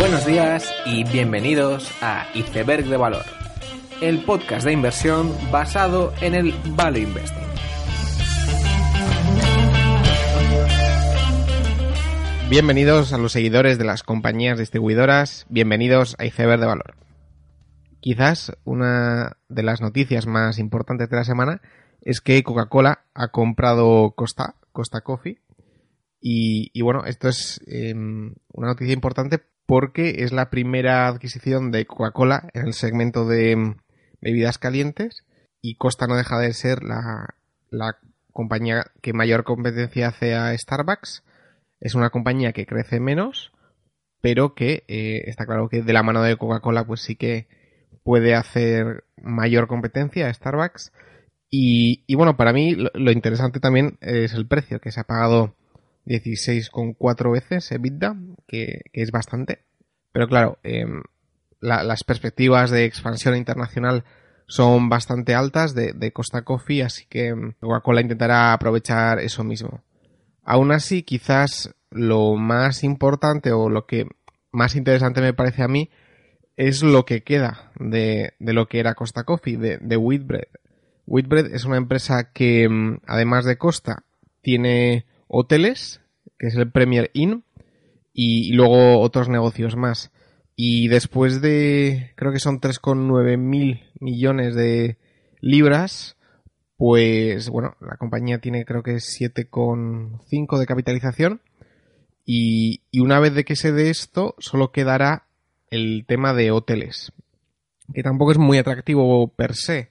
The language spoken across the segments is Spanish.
Buenos días y bienvenidos a Iceberg de Valor, el podcast de inversión basado en el Value Investing. Bienvenidos a los seguidores de las compañías distribuidoras, bienvenidos a Iceberg de Valor. Quizás una de las noticias más importantes de la semana es que Coca-Cola ha comprado Costa, Costa Coffee. Y, bueno, esto es em, una noticia importante porque es la primera adquisición de Coca-Cola en el segmento de em, bebidas calientes y Costa no deja de ser la, la compañía que mayor competencia hace a Starbucks. Es una compañía que crece menos, pero que eh, está claro que de la mano de Coca-Cola pues sí que puede hacer mayor competencia a Starbucks. Y, y bueno, para mí lo, interesante también es el precio, que se ha pagado 16,4 veces EBITDA, que, que, es bastante. Pero claro, em, las perspectivas de expansión internacional son bastante altas de, Costa Coffee, así que Coca-Cola intentará aprovechar eso mismo. Aún así, quizás lo más importante o lo que más interesante me parece a mí es lo que queda de, lo que era Costa Coffee, de, de Whitbread. Whitbread es una empresa que, mm, además de Costa, tiene hoteles, que es el Premier Inn, y luego otros negocios más. Y después de, creo que son 3,9 mil millones de libras, pues bueno, la compañía tiene creo que 7,5 de capitalización. Y, y una vez de que se dé esto, solo quedará el tema de hoteles, que tampoco es muy atractivo per se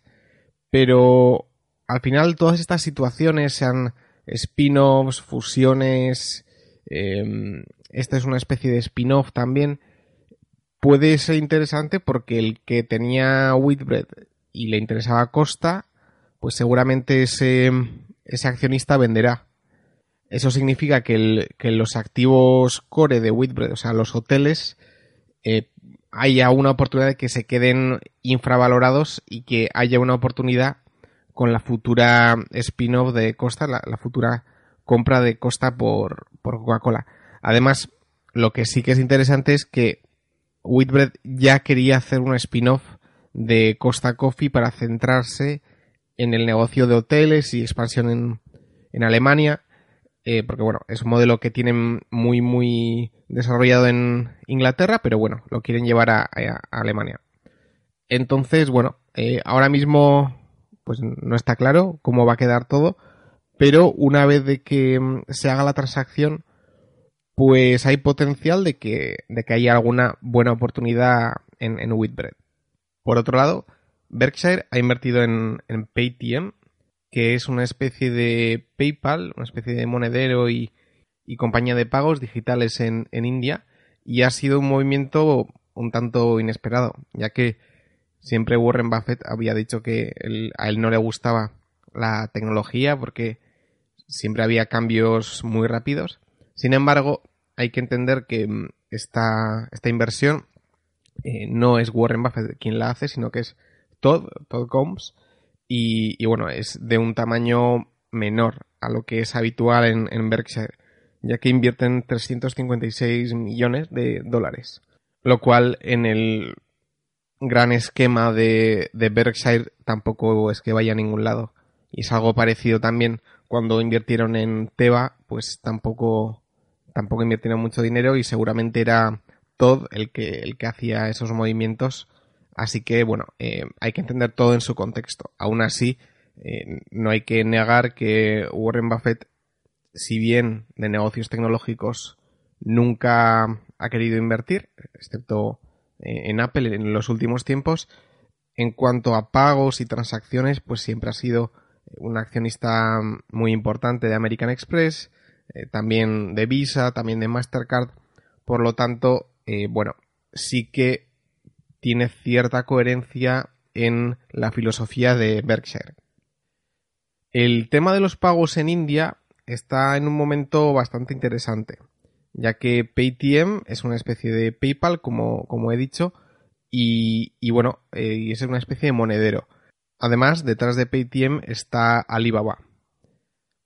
pero al final todas estas situaciones, sean spin-offs, fusiones, eh, esta es una especie de spin-off también, puede ser interesante porque el que tenía Whitbread y le interesaba Costa, pues seguramente ese, accionista venderá. Eso significa que los activos core de Whitbread, o sea, los hoteles, eh, haya una oportunidad de que se queden infravalorados y que haya una oportunidad con la futura spin-off de Costa, la, futura compra de Costa por, por Coca-Cola. Además, lo que sí que es interesante es que Whitbread ya quería hacer un spin-off de Costa Coffee para centrarse en el negocio de hoteles y expansión en, en Alemania eh, porque bueno, es un modelo que tienen muy, muy desarrollado en Inglaterra, pero bueno, lo quieren llevar a, Alemania. Entonces, bueno, eh, ahora mismo pues no está claro cómo va a quedar todo, pero una vez de que mm, se haga la transacción, pues hay potencial de que, de que haya alguna buena oportunidad en, en Whitbread. Por otro lado, Berkshire ha invertido en, en Paytm, que es una especie de PayPal, una especie de monedero y, compañía de pagos digitales en, India, y ha sido un movimiento un tanto inesperado, ya que siempre Warren Buffett había dicho que a él no le gustaba la tecnología porque siempre había cambios muy rápidos. Sin embargo, hay que entender que mm, esta, esta inversión eh, no es Warren Buffett quien la hace, sino que es Todd, Todd Combs, y, bueno, es de un tamaño menor a lo que es habitual en, Berkshire, ya que invierten 356 millones de dólares, lo cual en el gran esquema de, de Berkshire tampoco es que vaya a ningún lado. Y es algo parecido también cuando invirtieron en Teva, pues tampoco, tampoco invirtieron mucho dinero y seguramente era Todd el que, el que hacía esos movimientos Así que, bueno, eh, hay que entender todo en su contexto. Aún así, eh, no hay que negar que Warren Buffett, si bien de negocios tecnológicos nunca ha querido invertir, excepto eh, en Apple en los últimos tiempos, en cuanto a pagos y transacciones, pues siempre ha sido un accionista muy importante de American Express, también de Visa, también de Mastercard. Por lo tanto, bueno, sí que tiene cierta coherencia en la filosofía de Berkshire. El tema de los pagos en India está en un momento bastante interesante, ya que Paytm es una especie de PayPal, como, como he dicho, y, bueno, eh, es una especie de monedero. Además, detrás de Paytm está Alibaba.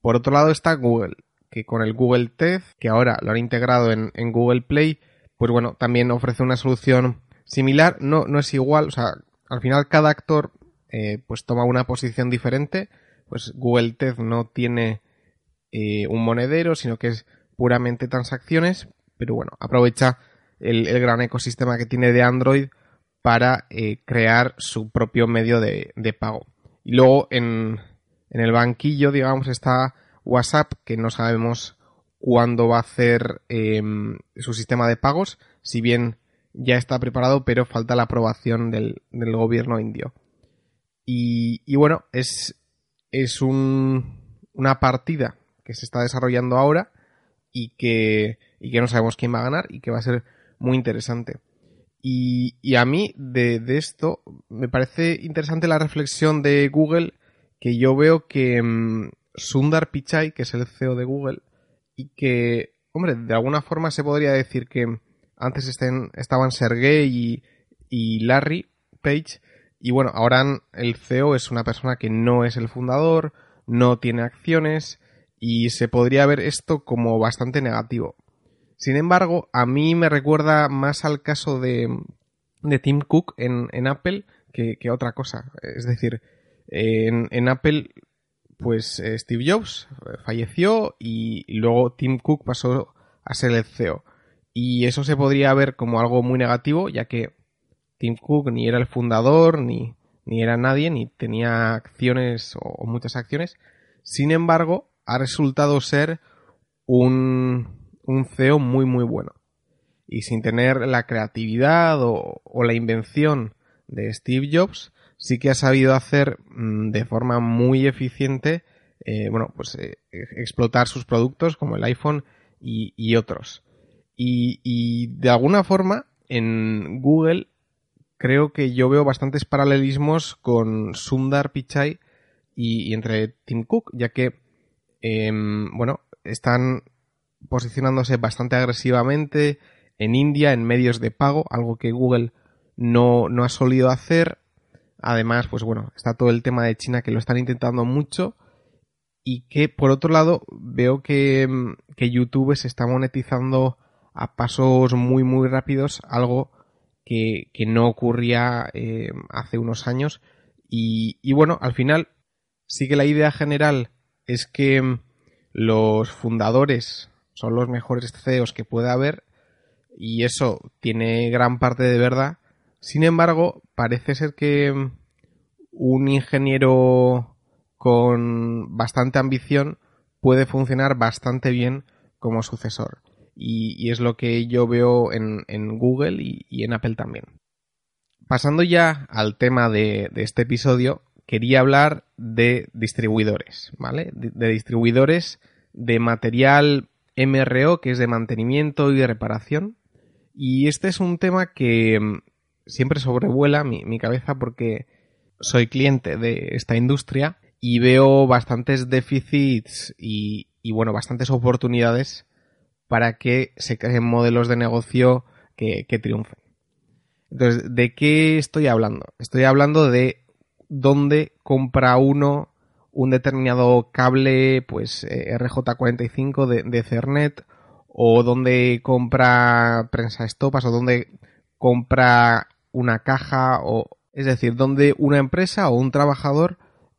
Por otro lado está Google, que con el Google Tez, que ahora lo han integrado en Google Play, pues bueno, también ofrece una solución similar, no, no es igual, o sea, al final cada actor eh, pues toma una posición diferente, pues Google Tech no tiene eh, un monedero, sino que es puramente transacciones, pero bueno, aprovecha el, gran ecosistema que tiene de Android para eh, crear su propio medio de, pago. Y luego en, en, el banquillo, digamos, está WhatsApp, que no sabemos cuándo va a hacer em, su sistema de pagos, si bien ya está preparado, pero falta la aprobación del, gobierno indio. Y, bueno, es, es una partida que se está desarrollando ahora y que, y que no sabemos quién va a ganar y que va a ser muy interesante. Y, a mí de, de, esto me parece interesante la reflexión de Google que yo veo que mm, Sundar Pichai, que es el CEO de Google, y que, hombre, de alguna forma se podría decir que antes estén, estaban Sergey y, y Larry Page, y bueno, ahora el CEO es una persona que no es el fundador, no tiene acciones, y se podría ver esto como bastante negativo. Sin embargo, a mí me recuerda más al caso de, de Tim Cook en, en Apple que, que, otra cosa. Es decir, en, en Apple, pues eh, Steve Jobs falleció y luego Tim Cook pasó a ser el CEO. Y eso se podría ver como algo muy negativo, ya que Tim Cook ni era el fundador, ni, ni era nadie, ni tenía acciones o muchas acciones. Sin embargo, ha resultado ser un, un CEO muy muy bueno. Y sin tener la creatividad o, la invención de Steve Jobs, sí que ha sabido hacer mm, de forma muy eficiente, eh, bueno, pues eh, explotar sus productos como el iPhone y, otros. Y, de alguna forma, en Google, creo que yo veo bastantes paralelismos con Sundar Pichai y, entre Tim Cook, ya que Em, bueno, están posicionándose bastante agresivamente en India, en medios de pago, algo que Google no, no ha solido hacer. Además, pues bueno, está todo el tema de China que lo están intentando mucho y que por otro lado veo que, em, que YouTube se está monetizando a pasos muy muy rápidos, algo que, que no ocurría em, hace unos años. Y, y, bueno, al final sí que la idea general es que mm, los fundadores son los mejores CEOs que puede haber y eso tiene gran parte de verdad. Sin embargo, parece ser que mm, un ingeniero con bastante ambición puede funcionar bastante bien como sucesor. Y, es lo que yo veo en, Google y, en Apple también. Pasando ya al tema de este episodio, quería hablar de distribuidores, ¿vale? De distribuidores de material MRO, que es de mantenimiento y de reparación. Y este es un tema que mm, siempre sobrevuela mi, cabeza porque soy cliente de esta industria y veo bastantes déficits y, bueno, bastantes oportunidades para que se creen modelos de negocio que, que triunfen. Entonces, ¿de qué estoy hablando? Estoy hablando de dónde compra uno un determinado cable, pues eh, RJ45 de, Cernet, o dónde compra prensa estopas, o dónde compra una caja, o es decir, donde una empresa o un trabajador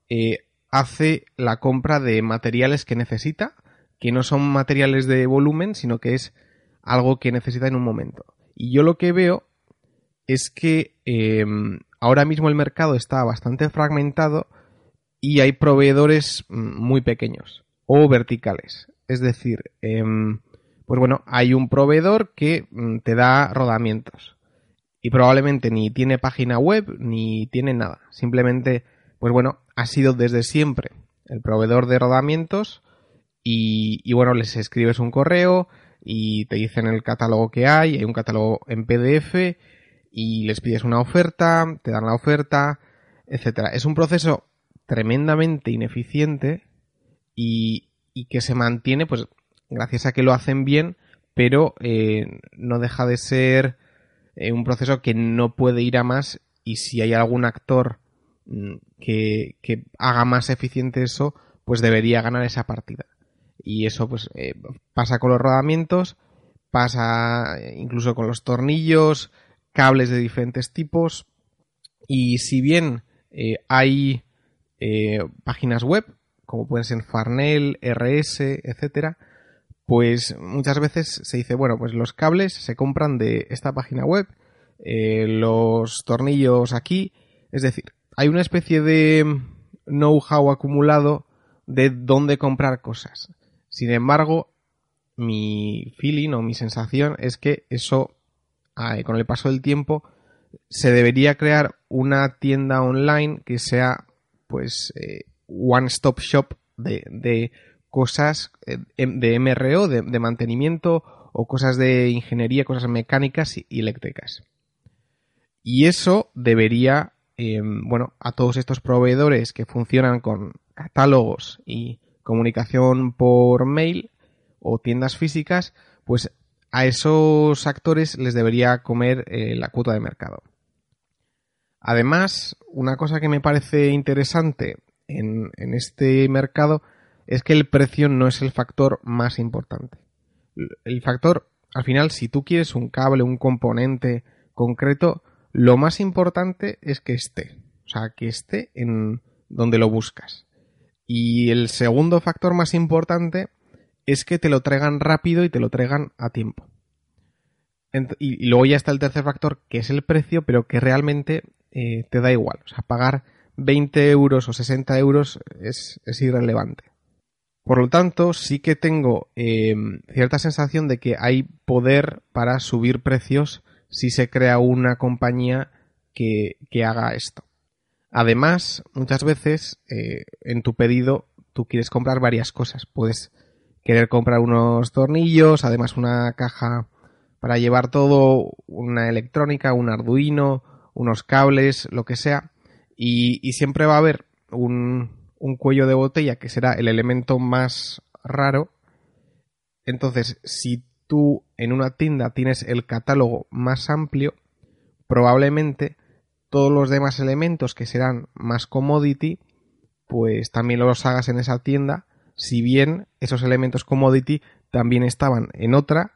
eh, hace la compra de materiales que necesita, que no son materiales de volumen, sino que es algo que necesita en un momento. Y yo lo que veo es que em, ahora mismo el mercado está bastante fragmentado y hay proveedores mm, muy pequeños o verticales. Es decir, em, pues bueno, hay un proveedor que mm, te da rodamientos y probablemente ni tiene página web ni tiene nada. Simplemente, pues bueno, ha sido desde siempre el proveedor de rodamientos y, y bueno, les escribes un correo y te dicen el catálogo que hay, hay un catálogo en PDF y les pides una oferta, te dan la oferta, etcétera. Es un proceso tremendamente ineficiente y, que se mantiene, pues, gracias a que lo hacen bien, pero eh, no deja de ser eh, un proceso que no puede ir a más y si hay algún actor mm, que, que, haga más eficiente eso, pues debería ganar esa partida. Y eso pues eh, pasa con los rodamientos, pasa incluso con los tornillos, cables de diferentes tipos. Y si bien hay eh, páginas web, como pueden ser Farnell, RS, etcétera, pues muchas veces se dice, bueno, pues los cables se compran de esta página web, eh, los tornillos aquí, es decir, hay una especie de know-how acumulado de dónde comprar cosas. Sin embargo, mi feeling o mi sensación es que eso, con el paso del tiempo, se debería crear una tienda online que sea, pues, eh, one-stop shop de, cosas eh, de MRO, de, mantenimiento o cosas de ingeniería, cosas mecánicas y, eléctricas. Y eso debería, em, bueno, a todos estos proveedores que funcionan con catálogos y comunicación por mail o tiendas físicas, pues a esos actores les debería comer eh, la cuota de mercado. Además, una cosa que me parece interesante en, este mercado es que el precio no es el factor más importante. El factor, al final, si tú quieres un cable, un componente concreto, lo más importante es que esté. O sea, que esté en donde lo buscas. Y el segundo factor más importante es que te lo traigan rápido y te lo traigan a tiempo. Y, luego ya está el tercer factor, que es el precio, pero que realmente eh, te da igual. O sea, pagar 20 euros o 60 euros es, irrelevante. Por lo tanto, sí que tengo em, cierta sensación de que hay poder para subir precios si se crea una compañía que, haga esto. Además, muchas veces eh, en tu pedido tú quieres comprar varias cosas. Puedes querer comprar unos tornillos, además una caja para llevar todo, una electrónica, un Arduino, unos cables, lo que sea y, siempre va a haber un, cuello de botella que será el elemento más raro. Entonces, si tú en una tienda tienes el catálogo más amplio, probablemente todos los demás elementos que serán más commodity, pues también los hagas en esa tienda, si bien esos elementos commodity también estaban en otra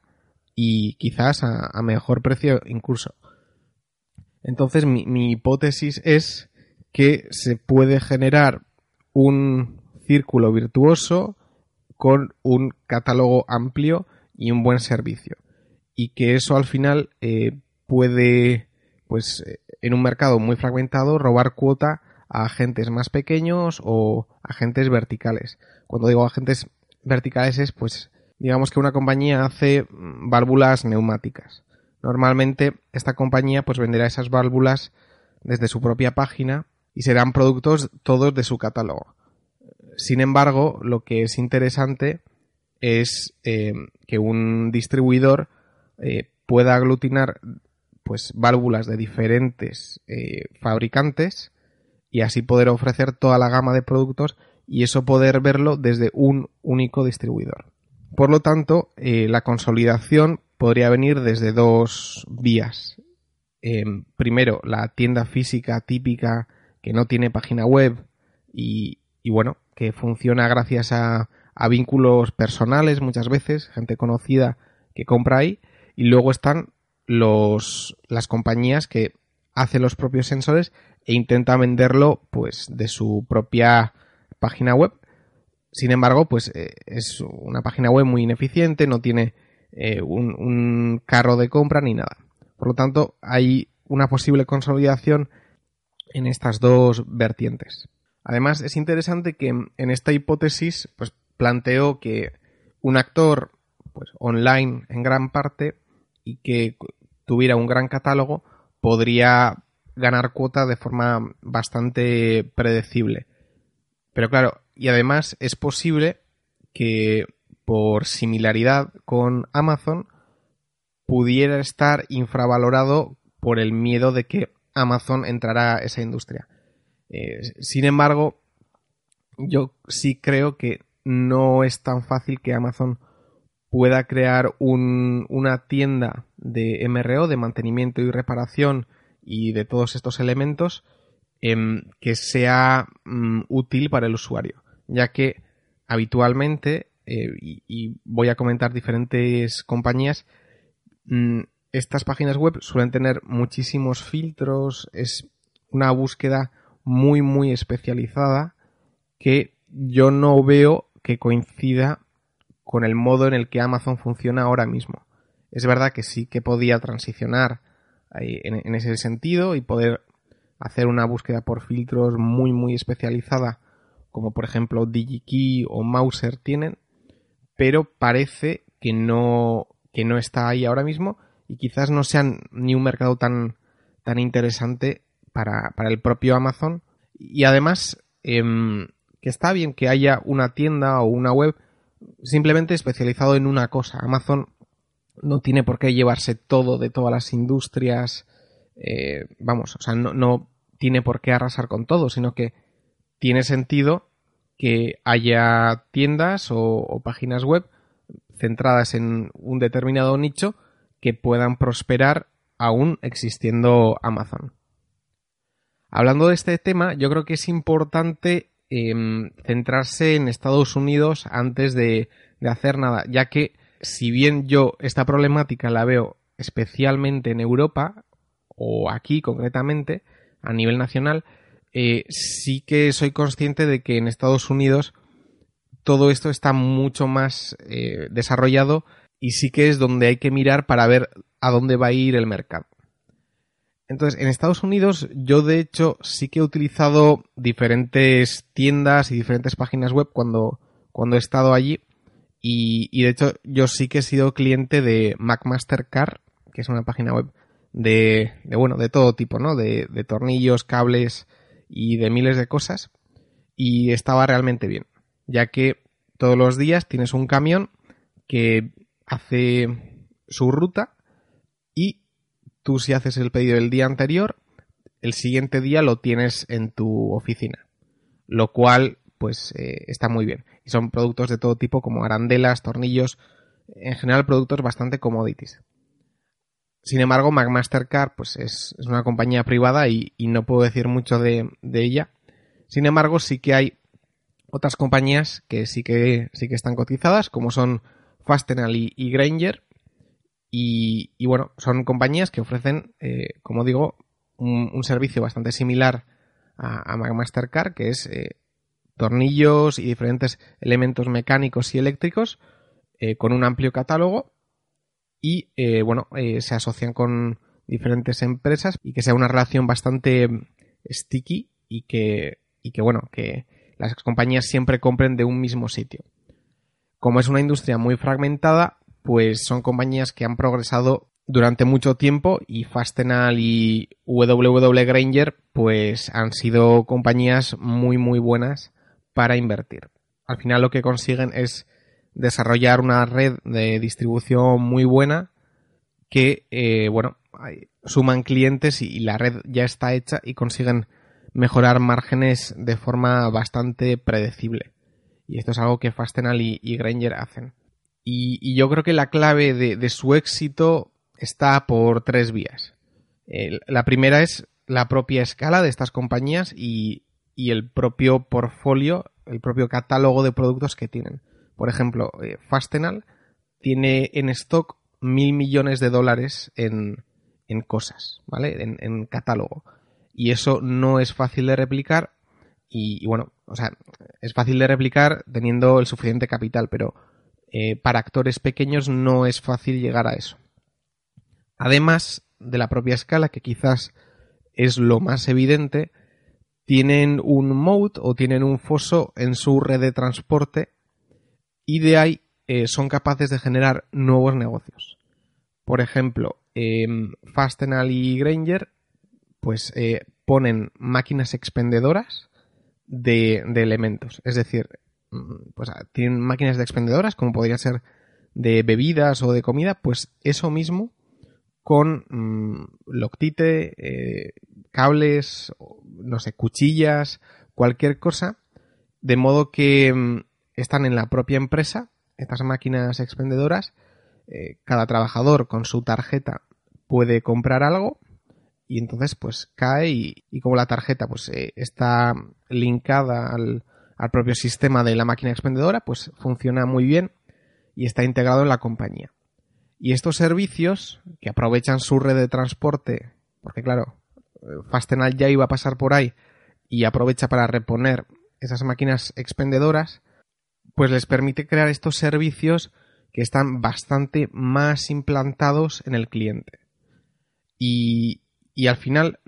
y quizás a, mejor precio incluso. Entonces mi hipótesis es que se puede generar un círculo virtuoso con un catálogo amplio y un buen servicio. Y que eso al final eh, puede, pues eh, en un mercado muy fragmentado, robar cuota a agentes más pequeños o agentes verticales. Cuando digo agentes verticales es, pues, digamos que una compañía hace válvulas neumáticas. Normalmente esta compañía pues venderá esas válvulas desde su propia página y serán productos todos de su catálogo. Sin embargo, lo que es interesante es eh, que un distribuidor eh, pueda aglutinar pues válvulas de diferentes eh, fabricantes y así poder ofrecer toda la gama de productos y eso poder verlo desde un único distribuidor. Por lo tanto, la consolidación podría venir desde dos vías. primero, la tienda física típica que no tiene página web y, bueno, que funciona gracias a, vínculos personales muchas veces, gente conocida que compra ahí, y luego están los, las compañías que hacen los propios sensores e intentan venderlo pues de su propia página web. Sin embargo, pues eh, es una página web muy ineficiente, no tiene eh, un, carro de compra ni nada. Por lo tanto, hay una posible consolidación en estas dos vertientes. Además, es interesante que en esta hipótesis, pues planteo que un actor pues, online en gran parte y que tuviera un gran catálogo podría ganar cuota de forma bastante predecible. Pero claro, y además es posible que por similaridad con Amazon pudiera estar infravalorado por el miedo de que Amazon entrará a esa industria. Eh, sin embargo, yo sí creo que no es tan fácil que Amazon pueda crear una tienda de MRO, de mantenimiento y reparación y de todos estos elementos em, que sea mm, útil para el usuario, ya que habitualmente, eh, y, voy a comentar diferentes compañías, mm, estas páginas web suelen tener muchísimos filtros, es una búsqueda muy muy especializada que yo no veo que coincida con el modo en el que Amazon funciona ahora mismo. Es verdad que sí que podía transicionar en, ese sentido y poder hacer una búsqueda por filtros muy muy especializada como por ejemplo DigiKey o Mouser tienen, pero parece que no, que no está ahí ahora mismo y quizás no sea ni un mercado tan, tan interesante para, el propio Amazon. Y además, em, que está bien que haya una tienda o una web simplemente especializado en una cosa. Amazon no tiene por qué llevarse todo de todas las industrias. Eh, vamos, o sea, no, no tiene por qué arrasar con todo, sino que tiene sentido que haya tiendas o, páginas web centradas en un determinado nicho que puedan prosperar aún existiendo Amazon. Hablando de este tema, yo creo que es importante em, centrarse en Estados Unidos antes de, de, hacer nada, ya que si bien yo esta problemática la veo especialmente en Europa, o aquí concretamente, a nivel nacional, eh, sí que soy consciente de que en Estados Unidos todo esto está mucho más eh, desarrollado y sí que es donde hay que mirar para ver a dónde va a ir el mercado. Entonces, en Estados Unidos yo de hecho sí que he utilizado diferentes tiendas y diferentes páginas web cuando, cuando he estado allí y, de hecho yo sí que he sido cliente de MacMasterCard, que es una página web de, bueno, de todo tipo, ¿no? De tornillos, cables, y de miles de cosas y estaba realmente bien, ya que todos los días tienes un camión que hace su ruta y tú si haces el pedido del día anterior, el siguiente día lo tienes en tu oficina, lo cual pues eh, está muy bien. Y son productos de todo tipo como arandelas, tornillos, en general productos bastante commodities. Sin embargo, McMastercard pues es, una compañía privada y, no puedo decir mucho de, ella. Sin embargo, sí que hay otras compañías que sí que, sí que están cotizadas, como son Fastenal y, Granger. Y, bueno, son compañías que ofrecen, eh, como digo, un, servicio bastante similar a, a McMastercard, que es eh, tornillos y diferentes elementos mecánicos y eléctricos eh, con un amplio catálogo y eh, bueno, eh, se asocian con diferentes empresas y que sea una relación bastante sticky y que, y que bueno, que las compañías siempre compren de un mismo sitio. Como es una industria muy fragmentada, pues son compañías que han progresado durante mucho tiempo y Fastenal y WW Granger pues han sido compañías muy muy buenas para invertir. Al final lo que consiguen es desarrollar una red de distribución muy buena que, eh, bueno, suman clientes y, la red ya está hecha y consiguen mejorar márgenes de forma bastante predecible. Y esto es algo que Fastenal y, Granger hacen. Y, yo creo que la clave de, su éxito está por tres vías. la primera es la propia escala de estas compañías y, y el propio portfolio, el propio catálogo de productos que tienen. Por ejemplo, eh, Fastenal tiene en stock mil millones de dólares en, cosas, ¿vale? En, catálogo. Y eso no es fácil de replicar. Y, bueno, o sea, es fácil de replicar teniendo el suficiente capital, pero eh, para actores pequeños no es fácil llegar a eso. Además de la propia escala, que quizás es lo más evidente, tienen un moat o tienen un foso en su red de transporte y de ahí eh, son capaces de generar nuevos negocios. Por ejemplo, em, Fastenal y Granger pues eh, ponen máquinas expendedoras de, elementos. Es decir, mm, pues tienen máquinas de expendedoras, como podría ser de bebidas o de comida, pues eso mismo con mm, loctite, eh, cables, no sé, cuchillas, cualquier cosa, de modo que mm, están en la propia empresa, estas máquinas expendedoras, eh, cada trabajador con su tarjeta puede comprar algo y entonces pues cae y, como la tarjeta pues eh, está linkada al, al, propio sistema de la máquina expendedora pues funciona muy bien y está integrado en la compañía. Y estos servicios, que aprovechan su red de transporte, porque claro, Fastenal ya iba a pasar por ahí y aprovecha para reponer esas máquinas expendedoras, pues les permite crear estos servicios que están bastante más implantados en el cliente. Y, al final,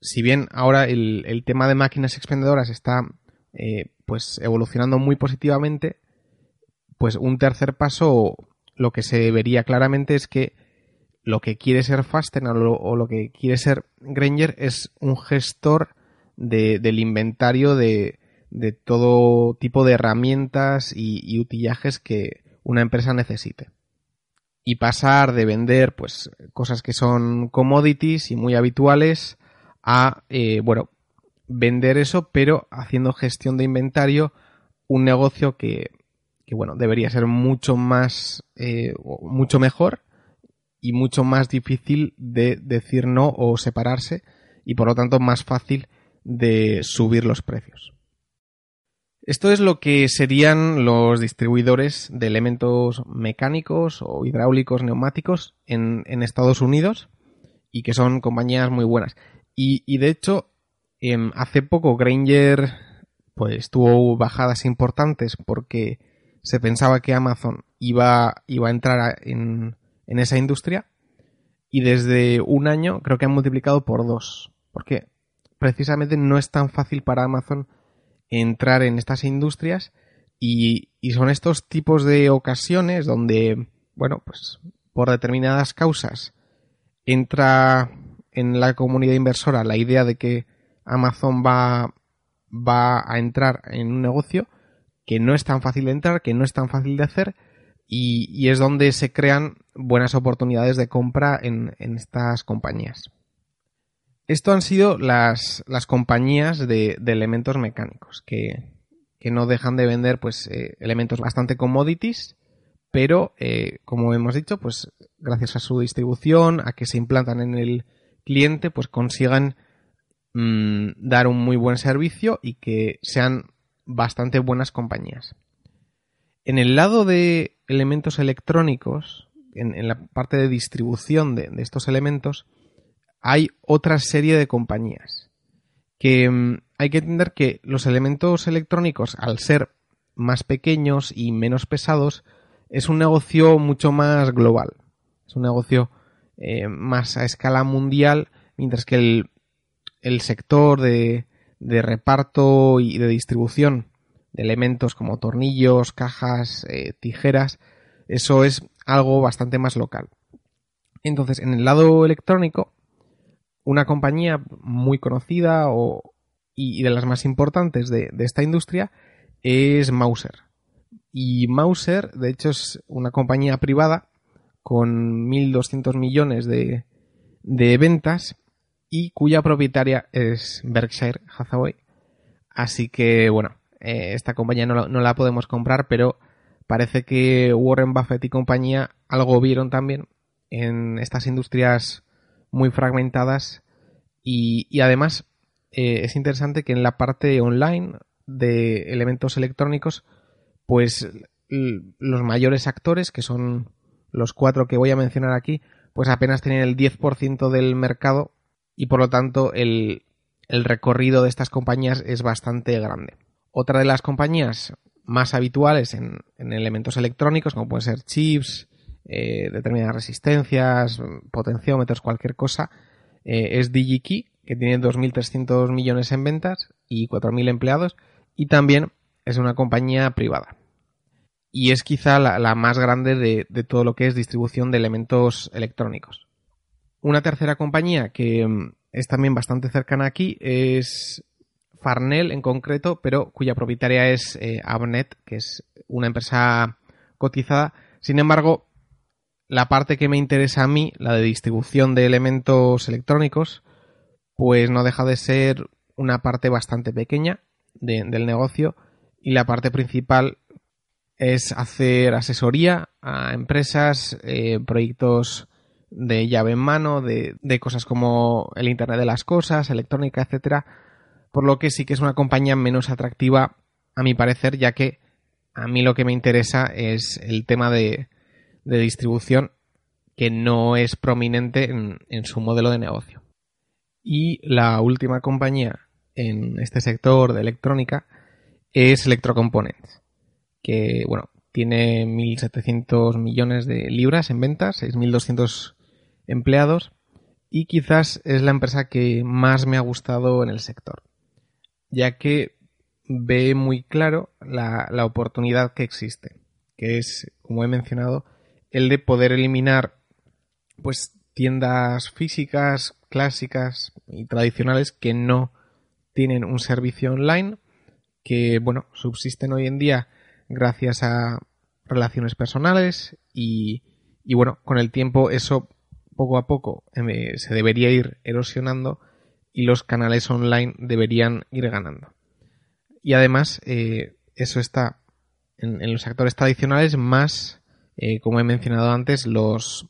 si bien ahora el, tema de máquinas expendedoras está eh, pues evolucionando muy positivamente, pues un tercer paso lo que se vería claramente es que lo que quiere ser Fastenal o, lo que quiere ser Granger es un gestor del inventario de, todo tipo de herramientas y, utillajes que una empresa necesite. Y pasar de vender pues cosas que son commodities y muy habituales a eh, bueno vender eso pero haciendo gestión de inventario un negocio que, que bueno debería ser mucho más eh, mucho mejor y mucho más difícil de decir no o separarse y por lo tanto más fácil de subir los precios. Esto es lo que serían los distribuidores de elementos mecánicos o hidráulicos neumáticos en, Estados Unidos y que son compañías muy buenas. Y, de hecho, em, hace poco Granger pues tuvo bajadas importantes porque se pensaba que Amazon iba, iba a entrar en, en esa industria y desde un año creo que han multiplicado por dos. Porque precisamente no es tan fácil para Amazon entrar en estas industrias y, son estos tipos de ocasiones donde, bueno, pues por determinadas causas entra en la comunidad inversora la idea de que Amazon va, va a entrar en un negocio que no es tan fácil de entrar, que no es tan fácil de hacer y, es donde se crean buenas oportunidades de compra en, estas compañías. Esto han sido las, compañías de, elementos mecánicos, que, no dejan de vender pues, eh, elementos bastante commodities, pero eh, como hemos dicho, pues gracias a su distribución, a que se implantan en el cliente, pues consigan mm, dar un muy buen servicio y que sean bastante buenas compañías. En el lado de elementos electrónicos, en, la parte de distribución de, estos elementos, hay otra serie de compañías. Que mm, hay que entender que los elementos electrónicos, al ser más pequeños y menos pesados, es un negocio mucho más global. Es un negocio eh, más a escala mundial, mientras que el, sector de, reparto y de distribución de elementos como tornillos, cajas, eh, tijeras, eso es algo bastante más local. Entonces, en el lado electrónico, una compañía muy conocida y, de las más importantes de, esta industria es Mauser. Y Mauser, de hecho, es una compañía privada con 1.200 millones de, de ventas y cuya propietaria es Berkshire Hathaway. Así que, bueno, eh, esta compañía no, la podemos comprar, pero parece que Warren Buffett y compañía algo vieron también en estas industrias muy fragmentadas y, además eh, es interesante que en la parte online de elementos electrónicos pues los mayores actores que son los cuatro que voy a mencionar aquí pues apenas tienen el 10% del mercado y por lo tanto el recorrido de estas compañías es bastante grande. Otra de las compañías más habituales en, elementos electrónicos, como pueden ser chips, eh, determinadas resistencias, potenciómetros, cualquier cosa, eh, es DigiKey, que tiene 2.300 millones en ventas y 4.000 empleados, y también es una compañía privada. Y es quizá la, más grande de, todo lo que es distribución de elementos electrónicos. Una tercera compañía que mm, es también bastante cercana aquí es Farnell en concreto, pero cuya propietaria es eh, Avnet, que es una empresa cotizada. Sin embargo, la parte que me interesa a mí, la de distribución de elementos electrónicos, pues no deja de ser una parte bastante pequeña del negocio y la parte principal es hacer asesoría a empresas, eh, proyectos de llave en mano, de, de, cosas como el Internet de las Cosas, electrónica, etcétera, por lo que sí que es una compañía menos atractiva a mi parecer, ya que a mí lo que me interesa es el tema de, distribución que no es prominente en, en su modelo de negocio. Y la última compañía en este sector de electrónica es Electrocomponents, que bueno, tiene 1.700 millones de libras en ventas, 6.200 empleados y quizás es la empresa que más me ha gustado en el sector, ya que ve muy claro la, la oportunidad que existe, que es, como he mencionado, el de poder eliminar pues tiendas físicas, clásicas y tradicionales que no tienen un servicio online, que bueno, subsisten hoy en día gracias a relaciones personales y, y bueno, con el tiempo eso poco a poco eh, se debería ir erosionando y los canales online deberían ir ganando. Y además, eh, eso está en, los actores tradicionales más, eh, como he mencionado antes, los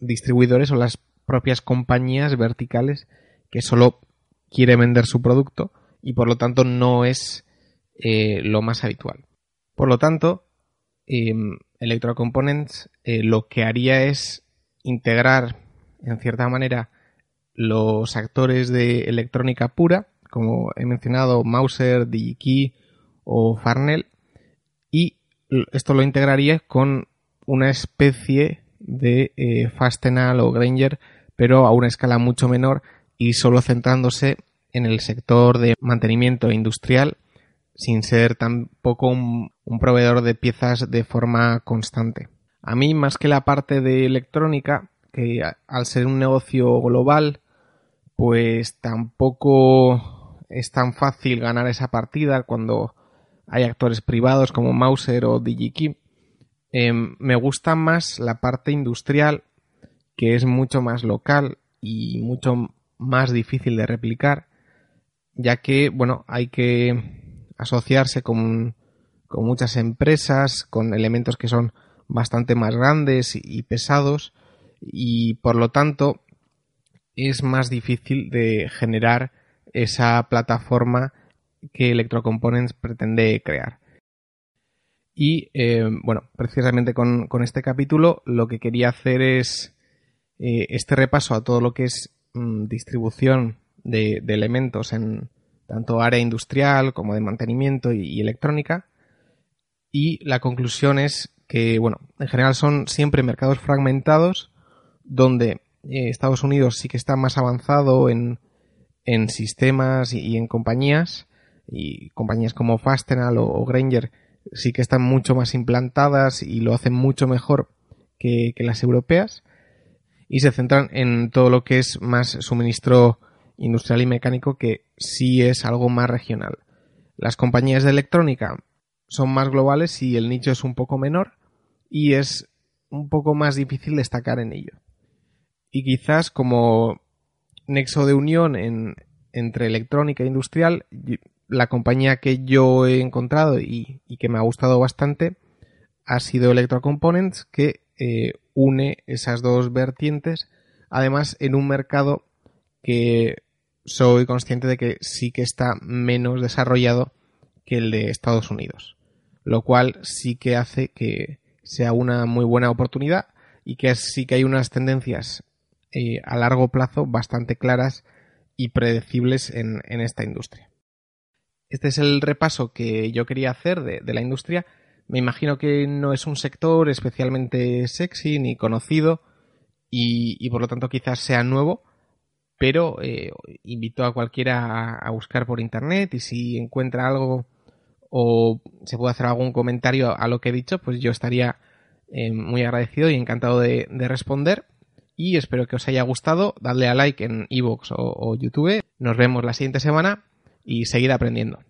distribuidores o las propias compañías verticales que solo quiere vender su producto y por lo tanto no es lo más habitual. Por lo tanto, em, Electrocomponents lo que haría es integrar en cierta manera los actores de electrónica pura, como he mencionado Mauser, DigiKey o Farnell, y esto lo integraría con una especie de eh, Fastenal o Granger, pero a una escala mucho menor y solo centrándose en el sector de mantenimiento industrial, sin ser tampoco un proveedor de piezas de forma constante. A mí, más que la parte de electrónica, que al ser un negocio global, pues tampoco es tan fácil ganar esa partida cuando hay actores privados como Mauser o DigiKey. Em, me gusta más la parte industrial, que es mucho más local y mucho más difícil de replicar, ya que, bueno, hay que asociarse con, con muchas empresas, con elementos que son bastante más grandes y pesados, y por lo tanto es más difícil de generar esa plataforma que Electrocomponents pretende crear. Y eh, bueno, precisamente con, este capítulo lo que quería hacer es eh, este repaso a todo lo que es mm, distribución de, elementos en tanto área industrial como de mantenimiento y electrónica. Y la conclusión es que, bueno, en general son siempre mercados fragmentados donde eh, Estados Unidos sí que está más avanzado en, en sistemas y, en compañías, y compañías como Fastenal o, Granger sí que están mucho más implantadas y lo hacen mucho mejor que, que las europeas, y se centran en todo lo que es más suministro industrial y mecánico que sí es algo más regional. Las compañías de electrónica son más globales y el nicho es un poco menor y es un poco más difícil destacar en ello y quizás como nexo de unión entre electrónica e industrial, la compañía que yo he encontrado y, que me ha gustado bastante ha sido Electrocomponents, que eh, une esas dos vertientes, además en un mercado que soy consciente de que sí que está menos desarrollado que el de Estados Unidos, lo cual sí que hace que sea una muy buena oportunidad y que sí que hay unas tendencias eh, a largo plazo bastante claras y predecibles en, esta industria. Este es el repaso que yo quería hacer de, la industria. Me imagino que no es un sector especialmente sexy ni conocido y, por lo tanto quizás sea nuevo, pero eh, invito a cualquiera a, buscar por internet y si encuentra algo o se puede hacer algún comentario a lo que he dicho, pues yo estaría eh, muy agradecido y encantado de responder y espero que os haya gustado. Dadle a like en iVoox o, o YouTube. Nos vemos la siguiente semana y seguid aprendiendo.